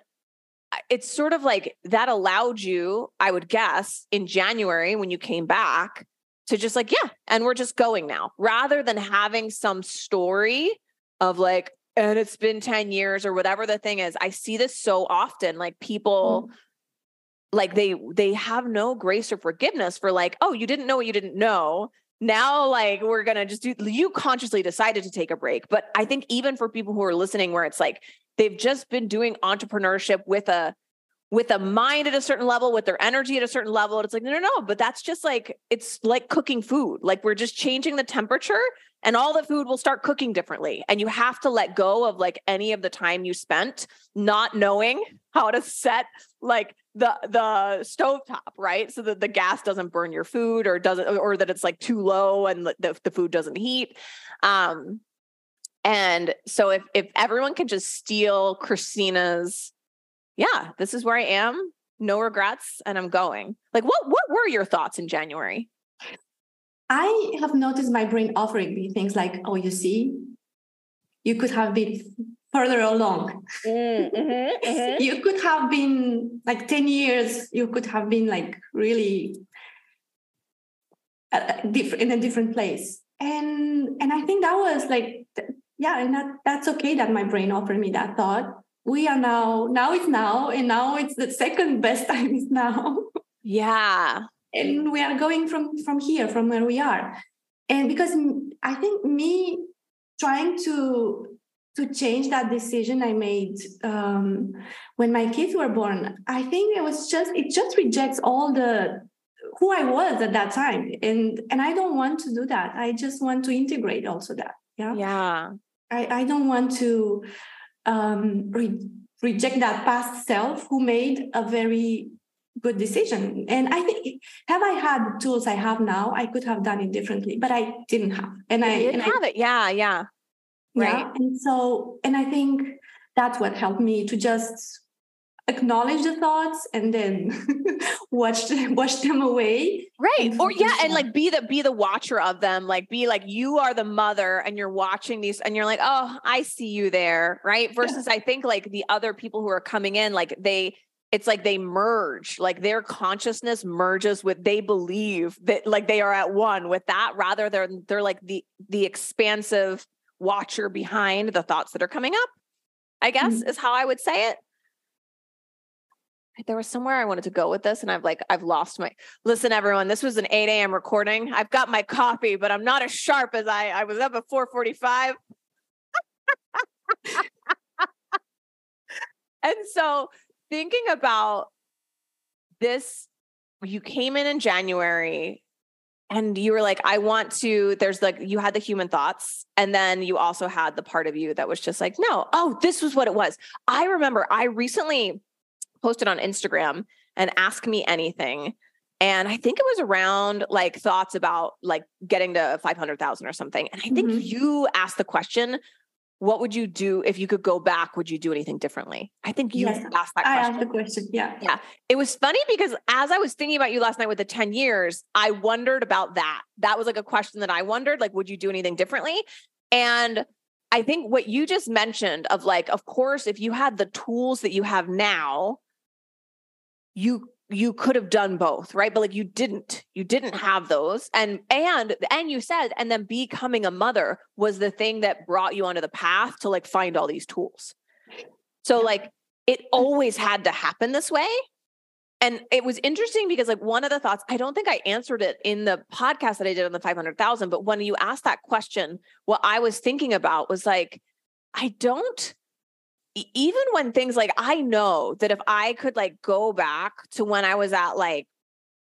[SPEAKER 1] it's sort of like that allowed you, I would guess, in January when you came back to just like, yeah, and we're just going now rather than having some story of like, and it's been 10 years or whatever the thing is. I see this so often. Like people, mm like they they have no grace or forgiveness for like oh you didn't know what you didn't know. Now like we're gonna just do you consciously decided to take a break. But i think even for people who are listening where it's like they've just been doing entrepreneurship with a with a mind at a certain level with their energy at a certain level it's like no no no but that's just like it's like cooking food. Like we're just changing the temperature and all the food will start cooking differently and you have to let go of like any of the time you spent not knowing how to set like the the stove top right? So that the gas doesn't burn your food or doesn't or that it's like too low and the, the food doesn't heat. Um and so if if everyone can just steal christina's yeah this is where i am no regrets and i'm going like what what were your thoughts in january
[SPEAKER 2] I have noticed my brain offering me things like, oh, you see, you could have been further along. Mm, mm-hmm, mm-hmm. you could have been like 10 years, you could have been like really different in a different place. And and I think that was like, yeah, and that, that's okay that my brain offered me that thought. We are now, now it's now, and now it's the second best time is now.
[SPEAKER 1] Yeah.
[SPEAKER 2] And we are going from from here from where we are. And because i think me trying to to change that decision i made um, when my kids were born i think it was just it just rejects all the who i was at that time. And and i don't want to do that. I just want to integrate also that. Yeah.
[SPEAKER 1] Yeah.
[SPEAKER 2] I i don't want to um re- reject that past self who made a very good decision. And I think have I had the tools I have now, I could have done it differently, but I didn't have. And
[SPEAKER 1] you
[SPEAKER 2] I
[SPEAKER 1] didn't
[SPEAKER 2] and
[SPEAKER 1] have
[SPEAKER 2] I,
[SPEAKER 1] it. Yeah, yeah.
[SPEAKER 2] Right. Yeah. And so, and I think that's what helped me to just acknowledge the thoughts and then watch them watch them away.
[SPEAKER 1] Right. Or yeah and like be the be the watcher of them. Like be like you are the mother and you're watching these and you're like oh i see you there right? Versus yeah. i think like the other people who are coming in like they it's like they merge like their consciousness merges with they believe that like they are at one with that rather than they're like the the expansive watcher behind the thoughts that are coming up i guess mm-hmm. is how i would say it there was somewhere i wanted to go with this and i've like i've lost my listen everyone this was an 8 a.m recording i've got my coffee but i'm not as sharp as i i was up at 445 and so thinking about this, you came in in January and you were like, I want to, there's like, you had the human thoughts. And then you also had the part of you that was just like, no, oh, this was what it was. I remember I recently posted on Instagram and ask me anything. And I think it was around like thoughts about like getting to 500,000 or something. And I think mm-hmm. you asked the question, what would you do if you could go back? Would you do anything differently? I think you yes, asked that question. I
[SPEAKER 2] asked the question. Yeah.
[SPEAKER 1] Yeah. It was funny because as I was thinking about you last night with the 10 years, I wondered about that. That was like a question that I wondered, like, would you do anything differently? And I think what you just mentioned of like, of course, if you had the tools that you have now, you you could have done both right? But like you didn't you didn't have those. And and and you said and then becoming a mother was the thing that brought you onto the path to like find all these tools. So like it always had to happen this way. And it was interesting because like one of the thoughts i don't think i answered it in the podcast that i did on the 500000 but when you asked that question what i was thinking about was like i don't even when things like I know that if I could like go back to when I was at like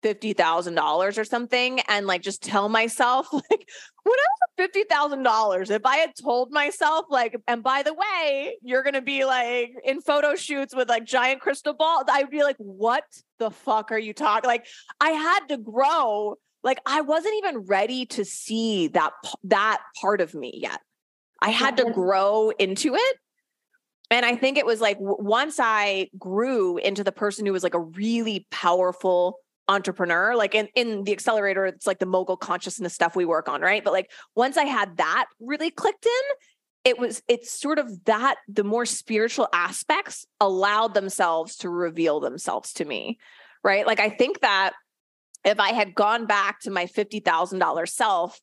[SPEAKER 1] $50,000 or something and like just tell myself like when I was at $50,000 if I had told myself like and by the way you're going to be like in photo shoots with like giant crystal balls I'd be like what the fuck are you talking like I had to grow. Like I wasn't even ready to see that that part of me yet. I had to grow into it and I think it was like once I grew into the person who was like a really powerful entrepreneur, like in, in the accelerator, it's like the mogul consciousness stuff we work on, right? But like once I had that really clicked in, it was it's sort of that the more spiritual aspects allowed themselves to reveal themselves to me right like i think that if i had gone back to my $50000 self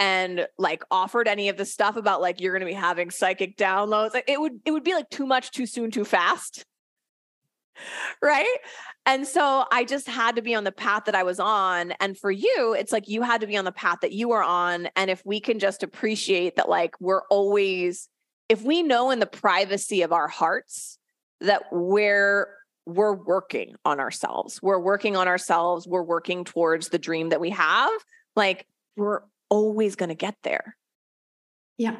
[SPEAKER 1] and like offered any of the stuff about like you're going to be having psychic downloads it would it would be like too much too soon too fast. Right? And so i just had to be on the path that i was on and for you it's like you had to be on the path that you were on and if we can just appreciate that like we're always if we know in the privacy of our hearts that we're we're working on ourselves we're working on ourselves we're working towards the dream that we have like we're always going to get there.
[SPEAKER 2] Yeah.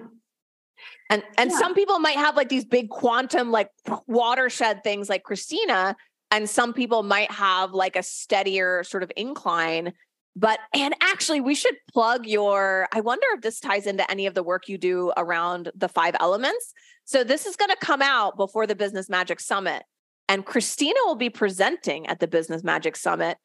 [SPEAKER 1] And and yeah. some people might have like these big quantum like watershed things like Christina and some people might have like a steadier sort of incline but and actually we should plug your I wonder if this ties into any of the work you do around the five elements. So this is going to come out before the Business Magic Summit and Christina will be presenting at the Business Magic Summit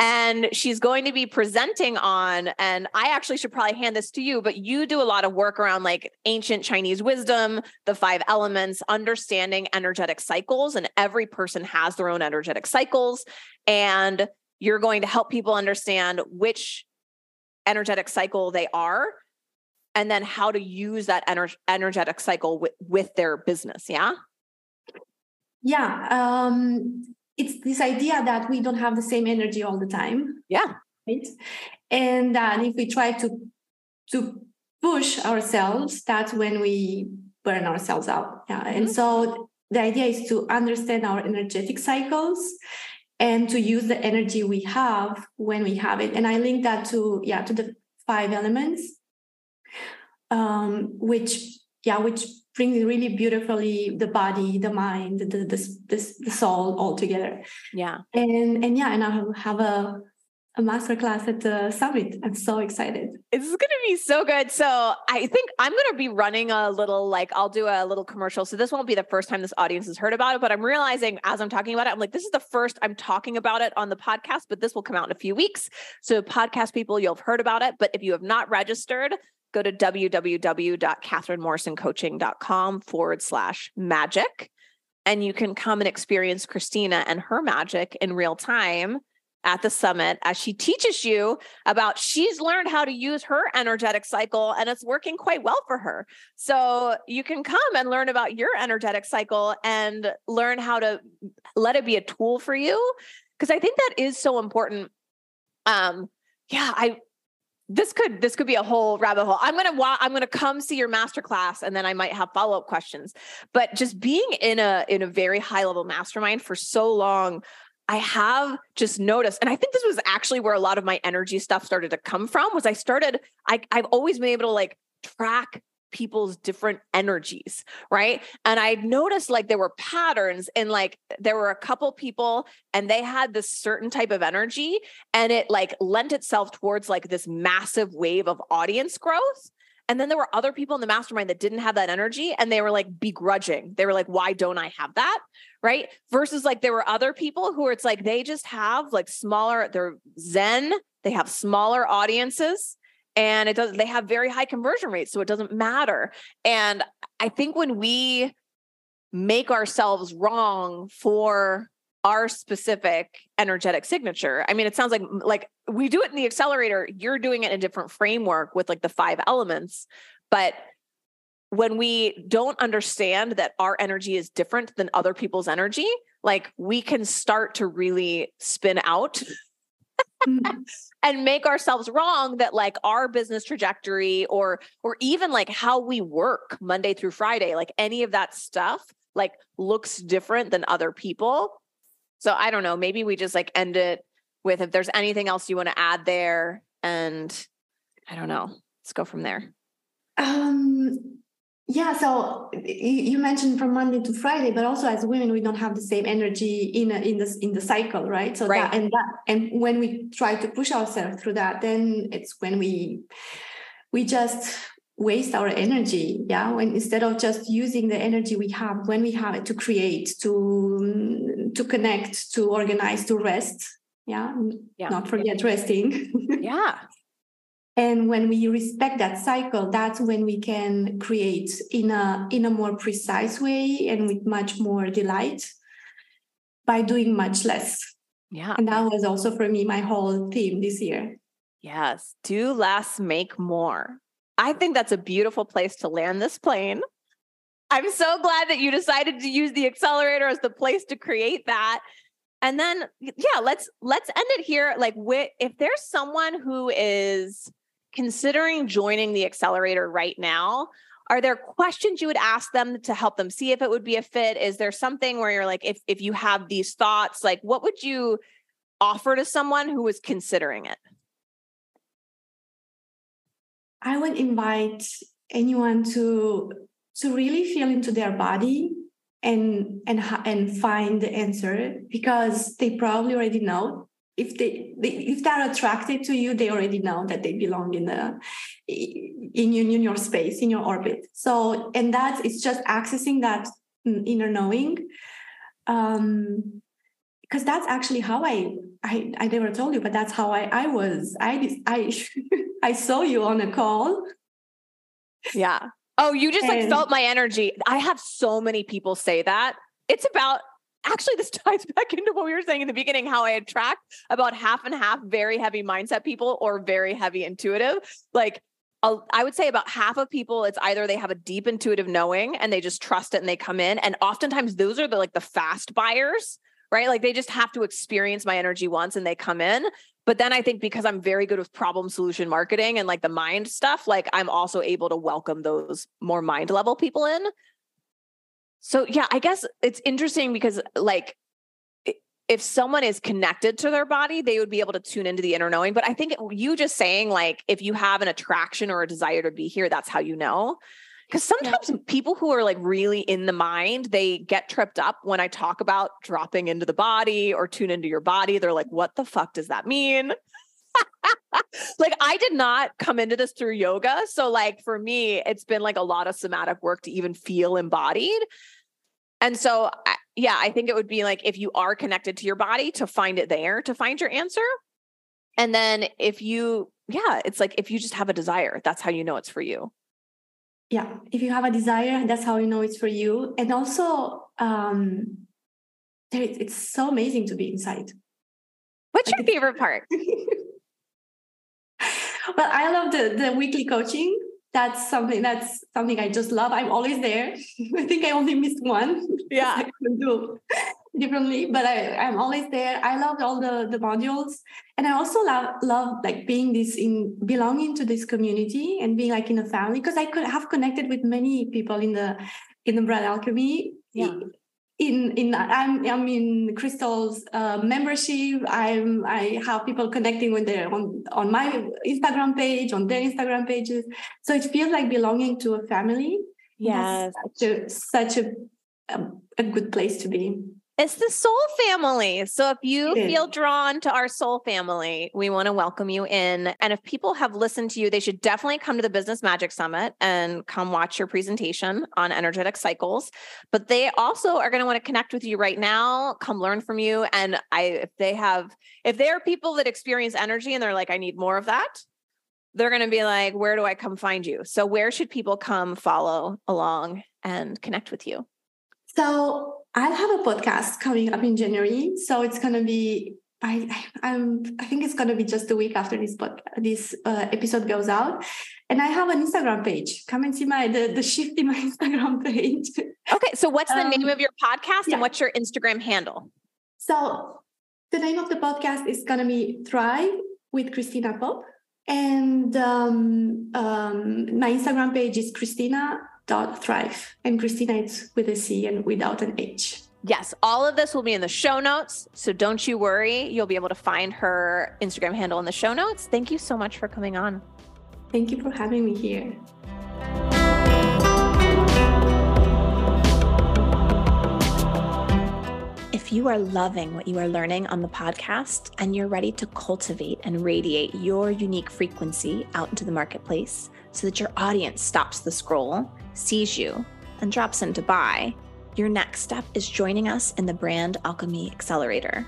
[SPEAKER 1] and she's going to be presenting on and i actually should probably hand this to you but you do a lot of work around like ancient chinese wisdom the five elements understanding energetic cycles and every person has their own energetic cycles and you're going to help people understand which energetic cycle they are and then how to use that ener- energetic cycle with, with their business yeah?
[SPEAKER 2] Yeah um it's this idea that we don't have the same energy all the time.
[SPEAKER 1] Yeah.
[SPEAKER 2] Right. And then if we try to to push ourselves, that's when we burn ourselves out. Yeah. Mm-hmm. And so the idea is to understand our energetic cycles and to use the energy we have when we have it. And I link that to yeah to the five elements, um, which yeah, which brings really beautifully the body, the mind, the the, the, the soul all together.
[SPEAKER 1] Yeah.
[SPEAKER 2] And and yeah, and I have a a masterclass at the summit. I'm so excited.
[SPEAKER 1] It's going to be so good. So I think I'm going to be running a little, like, I'll do a little commercial. So this won't be the first time this audience has heard about it, but I'm realizing as I'm talking about it, I'm like, this is the first I'm talking about it on the podcast, but this will come out in a few weeks. So podcast people, you'll have heard about it. But if you have not registered, go to www.catherinemorrisoncoaching.com forward slash magic. And you can come and experience Christina and her magic in real time at the summit as she teaches you about she's learned how to use her energetic cycle and it's working quite well for her. So you can come and learn about your energetic cycle and learn how to let it be a tool for you because I think that is so important. Um yeah, I this could this could be a whole rabbit hole. I'm gonna wa- I'm gonna come see your masterclass and then I might have follow up questions. But just being in a in a very high level mastermind for so long, I have just noticed, and I think this was actually where a lot of my energy stuff started to come from. Was I started I I've always been able to like track people's different energies, right? And I noticed like there were patterns and like there were a couple people and they had this certain type of energy and it like lent itself towards like this massive wave of audience growth. And then there were other people in the mastermind that didn't have that energy and they were like begrudging. They were like, why don't I have that? Right. Versus like there were other people who it's like they just have like smaller, they're Zen, they have smaller audiences and it does they have very high conversion rates so it doesn't matter and i think when we make ourselves wrong for our specific energetic signature i mean it sounds like like we do it in the accelerator you're doing it in a different framework with like the five elements but when we don't understand that our energy is different than other people's energy like we can start to really spin out. and make ourselves wrong that like our business trajectory or or even like how we work Monday through Friday like any of that stuff like looks different than other people. So I don't know maybe we just like end it with if there's anything else you want to add there and I don't know let's go from there.
[SPEAKER 2] Um yeah so you mentioned from monday to friday but also as women we don't have the same energy in a, in the in the cycle right? So right. that and that and when we try to push ourselves through that then it's when we we just waste our energy yeah? When instead of just using the energy we have when we have it to create to to connect to organize to rest yeah, yeah. not forget resting.
[SPEAKER 1] Yeah
[SPEAKER 2] and when we respect that cycle that's when we can create in a in a more precise way and with much more delight by doing much less.
[SPEAKER 1] Yeah.
[SPEAKER 2] And that was also for me my whole theme this year.
[SPEAKER 1] Yes. Do less make more. I think that's a beautiful place to land this plane. I'm so glad that you decided to use the accelerator as the place to create that. And then yeah let's let's end it here. Like if there's someone who is considering joining the accelerator right now, are there questions you would ask them to help them see if it would be a fit? Is there something where you're like, if if you have these thoughts, like what would you offer to someone who was considering it?
[SPEAKER 2] I would invite anyone to to really feel into their body and and and find the answer because they probably already know if they, they, if they're attracted to you they already know that they belong in the in, your, in your space in your orbit. So and that is it's just accessing that inner knowing um because that's actually how I, I i never told you but that's how i i was i i i saw you on a call.
[SPEAKER 1] Yeah. Oh you just and, like felt my energy. I have so many people say that. It's about actually this ties back into what we were saying in the beginning how i attract about half and half very heavy mindset people or very heavy intuitive like I would say about half of people, it's either they have a deep intuitive knowing and they just trust it and they come in. And oftentimes those are the like the fast buyers, right? Like they just have to experience my energy once and they come in. But then I think because I'm very good with problem solution marketing and like the mind stuff, like I'm also able to welcome those more mind level people in. So yeah, I guess it's interesting because like if someone is connected to their body, they would be able to tune into the inner knowing. But I think you just saying like if you have an attraction or a desire to be here, that's how you know. Because sometimes yeah. people who are like really in the mind, they get tripped up when I talk about dropping into the body or tune into your body. They're like, what the fuck does that mean? like I did not come into this through yoga. So like for me, it's been like a lot of somatic work to even feel embodied. And so yeah, I think it would be like if you are connected to your body to find it there, to find your answer. And then if you yeah, it's like if you just have a desire, that's how you know it's for you.
[SPEAKER 2] Yeah, if you have a desire, that's how you know it's for you. And also um it's so amazing to be inside.
[SPEAKER 1] What's your favorite part?
[SPEAKER 2] well, I love the the weekly coaching. That's something that's something I just love. I'm always there. I think I only missed one.
[SPEAKER 1] Yeah, I
[SPEAKER 2] can do differently, but I, I'm always there. I love all the the modules, and I also love love like being this in belonging to this community and being like in a family because I could have connected with many people in the in the Brand Alchemy.
[SPEAKER 1] Yeah
[SPEAKER 2] in in I'm I'm in Crystal's uh, membership. I'm I have people connecting when they're on on my Instagram page, on their Instagram pages. So it feels like belonging to a family.
[SPEAKER 1] Yes,
[SPEAKER 2] such a such a, a, a good place to be.
[SPEAKER 1] It's the soul family. So if you feel drawn to our soul family, we want to welcome you in. And if people have listened to you, they should definitely come to the Business Magic Summit and come watch your presentation on energetic cycles. But they also are going to want to connect with you right now, come learn from you. And I if they have if they are people that experience energy and they're like, I need more of that, they're going to be like, where do I come find you? So, where should people come follow along and connect with you?
[SPEAKER 2] So, I have a podcast coming up in January. So, it's going to be I I'm I think it's gonna be just a week after this but this uh, episode goes out, and I have an Instagram page. Come and see my the the shift in my Instagram page.
[SPEAKER 1] Okay, so what's the um, name of your podcast yeah. and what's your Instagram handle?
[SPEAKER 2] So the name of the podcast is gonna be Thrive with Christina Pop, and um, um, my Instagram page is Christina Thrive, and Christina is with a C and without an H.
[SPEAKER 1] Yes, all of this will be in the show notes. So don't you worry. You'll be able to find her Instagram handle in the show notes. Thank you so much for coming on.
[SPEAKER 2] Thank you for having me here.
[SPEAKER 1] If you are loving what you are learning on the podcast and you're ready to cultivate and radiate your unique frequency out into the marketplace so that your audience stops the scroll, sees you, and drops in to buy your next step is joining us in the Brand Alchemy Accelerator.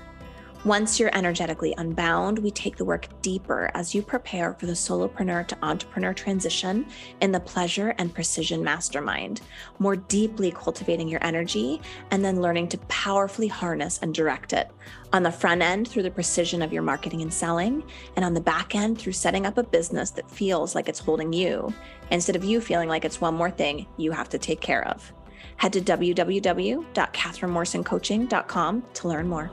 [SPEAKER 1] Once you're energetically unbound, we take the work deeper as you prepare for the solopreneur to entrepreneur transition in the pleasure and precision mastermind, more deeply cultivating your energy and then learning to powerfully harness and direct it. On the front end, through the precision of your marketing and selling, and on the back end, through setting up a business that feels like it's holding you instead of you feeling like it's one more thing you have to take care of. Head to www.catherinemorrisoncoaching.com to learn more.